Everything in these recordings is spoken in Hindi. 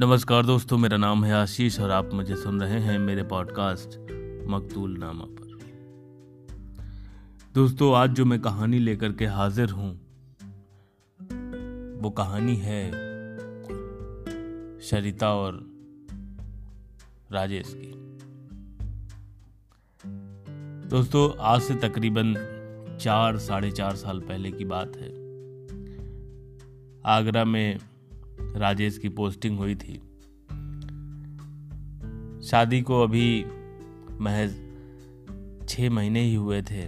नमस्कार दोस्तों, मेरा नाम है आशीष और आप मुझे सुन रहे हैं मेरे पॉडकास्ट मकतूल नामा पर। दोस्तों, आज जो मैं कहानी लेकर के हाजिर हूँ, वो कहानी है शरिता और राजेश की। दोस्तों, आज से तकरीबन चार, साढ़े चार साल पहले की बात है। आगरा में राजेश की पोस्टिंग हुई थी। शादी को अभी महज छ महीने ही हुए थे।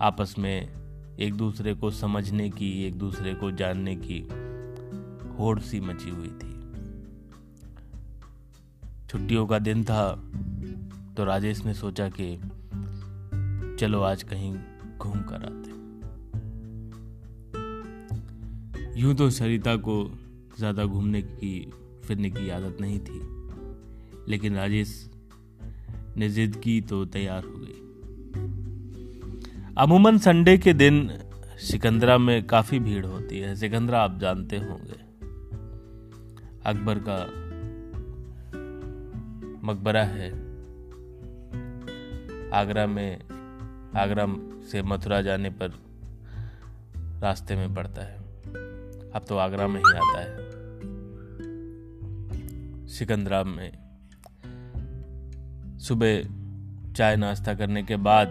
आपस में एक दूसरे को समझने की, एक दूसरे को जानने की होड़ सी मची हुई थी। छुट्टियों का दिन था तो राजेश ने सोचा कि चलो आज कहीं घूम कर आते यूँ तो सरिता को ज़्यादा घूमने की, फिरने की आदत नहीं थी। लेकिन राजेश ने जिद की तो तैयार हो गई। अमूमन संडे के दिन सिकंदरा में काफ़ी भीड़ होती है। सिकंदरा आप जानते होंगे। अकबर का मकबरा है। आगरा में, आगरा से मथुरा जाने पर रास्ते में पड़ता है। अब तो आगरा में ही आता है। सिकंदरा में। सुबह चाय नाश्ता करने के बाद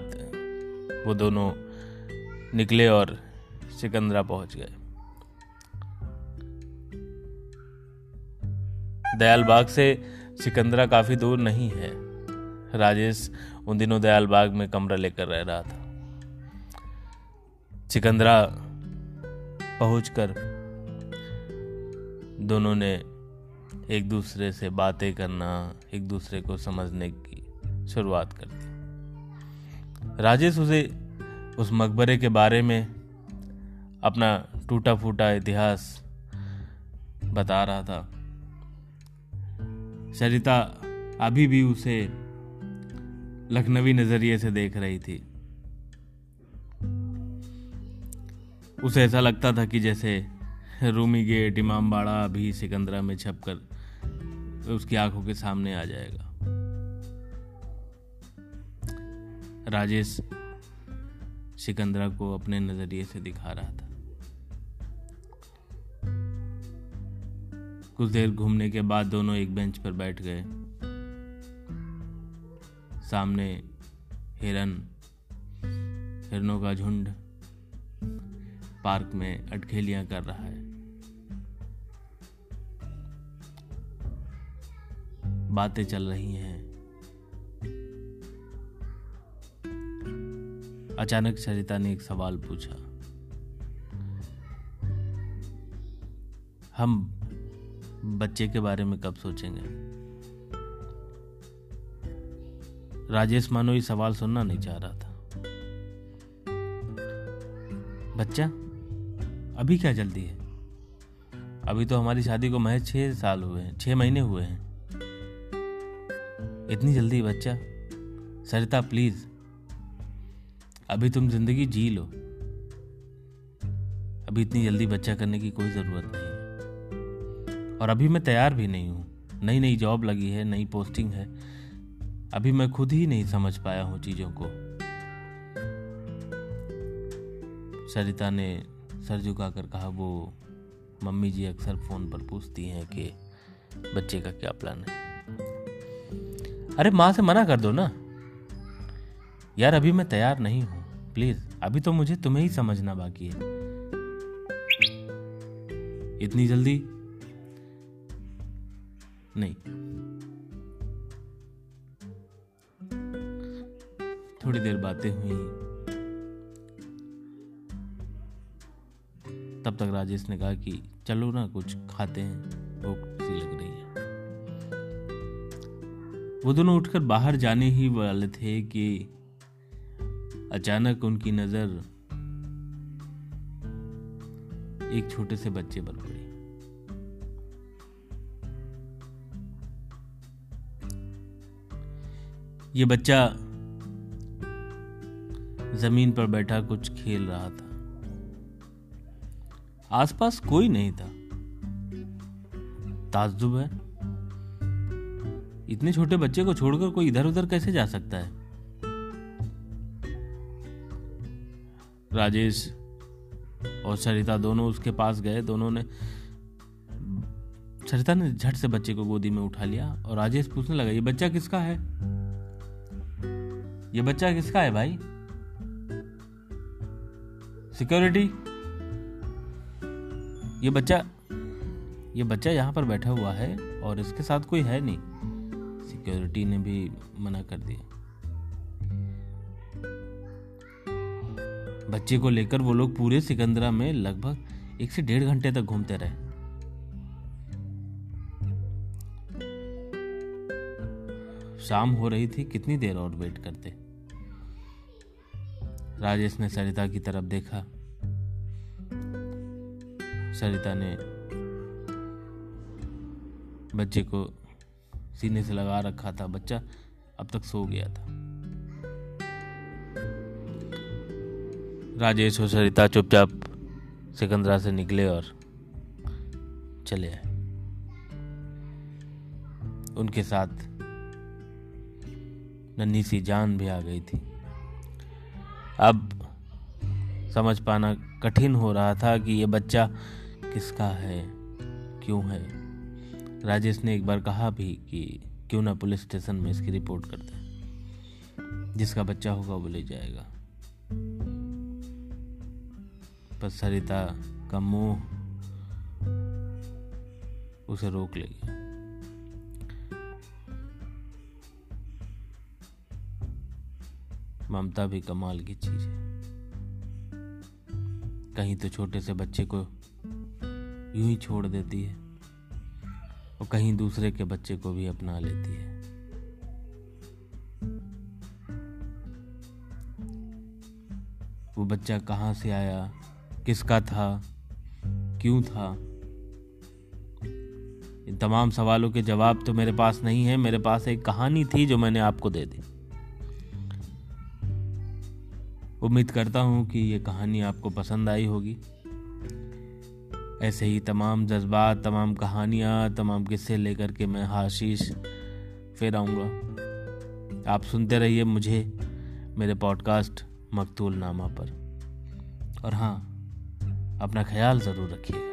वो दोनों निकले और सिकंदरा पहुँच गए। दयालबाग से सिकंदरा काफ़ी दूर नहीं है। राजेश उन दिनों दयालबाग में कमरा लेकर रह रहा था। सिकंदरा पहुंचकर दोनों ने एक दूसरे से बातें करना, एक दूसरे को समझने की शुरुआत कर दी। राजेश उसे उस मकबरे के बारे में अपना टूटा फूटा इतिहास बता रहा था। सरिता अभी भी उसे लखनवी नज़रिए से देख रही थी। उसे ऐसा लगता था कि जैसे रूमी गेट, इमाम बाड़ा, अभी सिकंदरा में छप कर उसकी आँखों के सामने आ जाएगा। राजेश सिकंदरा को अपने नज़रिए से दिखा रहा था। कुछ देर घूमने के बाद दोनों एक बेंच पर बैठ गए। सामने हिरन, हिरनों का झुंड पार्क में अटखेलियाँ कर रहा है। बातें चल रही हैं। अचानक सरिता ने एक सवाल पूछा। हम बच्चे के बारे में कब सोचेंगे? राजेश, मानो ये सवाल सुनना नहीं चाह रहा था। बच्चा, अभी क्या जल्दी है? अभी तो हमारी शादी को महज छह साल हुए हैं, छह महीने हुए हैं। इतनी जल्दी बच्चा। सरिता, प्लीज़। अभी तुम ज़िंदगी जी लो। अभी इतनी जल्दी बच्चा करने की कोई ज़रूरत नहीं और अभी मैं तैयार भी नहीं हूँ। नई नई जॉब लगी है, नई पोस्टिंग है। अभी मैं खुद ही नहीं समझ पाया हूँ चीज़ों को। सरिता ने सर झुकाकर कहा, वो मम्मी जी अक्सर फ़ोन पर पूछती हैं कि बच्चे का क्या प्लान है? अरे माँ से मना कर दो ना। यार, अभी मैं तैयार नहीं हूँ। प्लीज़, अभी तो मुझे तुम्हें ही समझना बाकी है। इतनी जल्दी? नहीं। थोड़ी देर बातें हुई। तब तक राजेश ने कहा कि चलो ना, कुछ खाते हैं। भूख वो दोनों उठकर बाहर जाने ही वाले थे कि अचानक उनकी नज़र एक छोटे से बच्चे पर पड़ी। ये बच्चा ज़मीन पर बैठा कुछ खेल रहा था। आसपास कोई नहीं था। ताज्जुब है। इतने छोटे बच्चे को छोड़कर कोई इधर उधर कैसे जा सकता है? राजेश और सरिता दोनों उसके पास गए, दोनों ने सरिता ने झट से बच्चे को गोदी में उठा लिया और राजेश पूछने लगा, ये बच्चा किसका है? ये बच्चा किसका है भाई? सिक्योरिटी? ये बच्चा ये बच्चा यहाँ पर बैठा हुआ है और इसके साथ कोई है नहीं। सिक्योरिटी ने भी मना कर दिया। बच्चे को लेकर वो लोग पूरे सिकंदरा में लगभग एक से डेढ़ घंटे तक घूमते रहे। शाम हो रही थी, कितनी देर और वेट करते? राजेश ने सरिता की तरफ़ देखा। सरिता ने बच्चे को सीने से लगा रखा था बच्चा, अब तक सो गया था। राजेश और सरिता चुपचाप सिकंदरा से निकले और चले आए। उनके साथ नन्ही सी जान भी आ गई थी। अब समझ पाना कठिन हो रहा था कि ये बच्चा किसका है, क्यों है। राजेश ने एक बार कहा भी कि क्यों ना पुलिस स्टेशन में इसकी रिपोर्ट करते हैं। जिसका बच्चा होगा वो ले जाएगा। पर सरिता का मुँह उसे रोक ले गया। ममता भी कमाल की चीज़ है। कहीं तो छोटे से बच्चे को यूँ ही छोड़ देती है। और कहीं दूसरे के बच्चे को भी अपना लेती है। वो बच्चा कहाँ से आया? किसका था? क्यों था? इन तमाम सवालों के जवाब तो मेरे पास नहीं है। मेरे पास एक कहानी थी जो मैंने आपको दे दी। उम्मीद करता हूँ कि ये कहानी आपको पसंद आई होगी। ऐसे ही तमाम जज्बात, तमाम कहानियाँ, तमाम किस्से लेकर के मैं आशीष फिर आऊँगा। आप सुनते रहिए मुझे, मेरे पॉडकास्ट मकतूल नामा पर। और हाँ अपना ख्याल ज़रूर रखिएगा।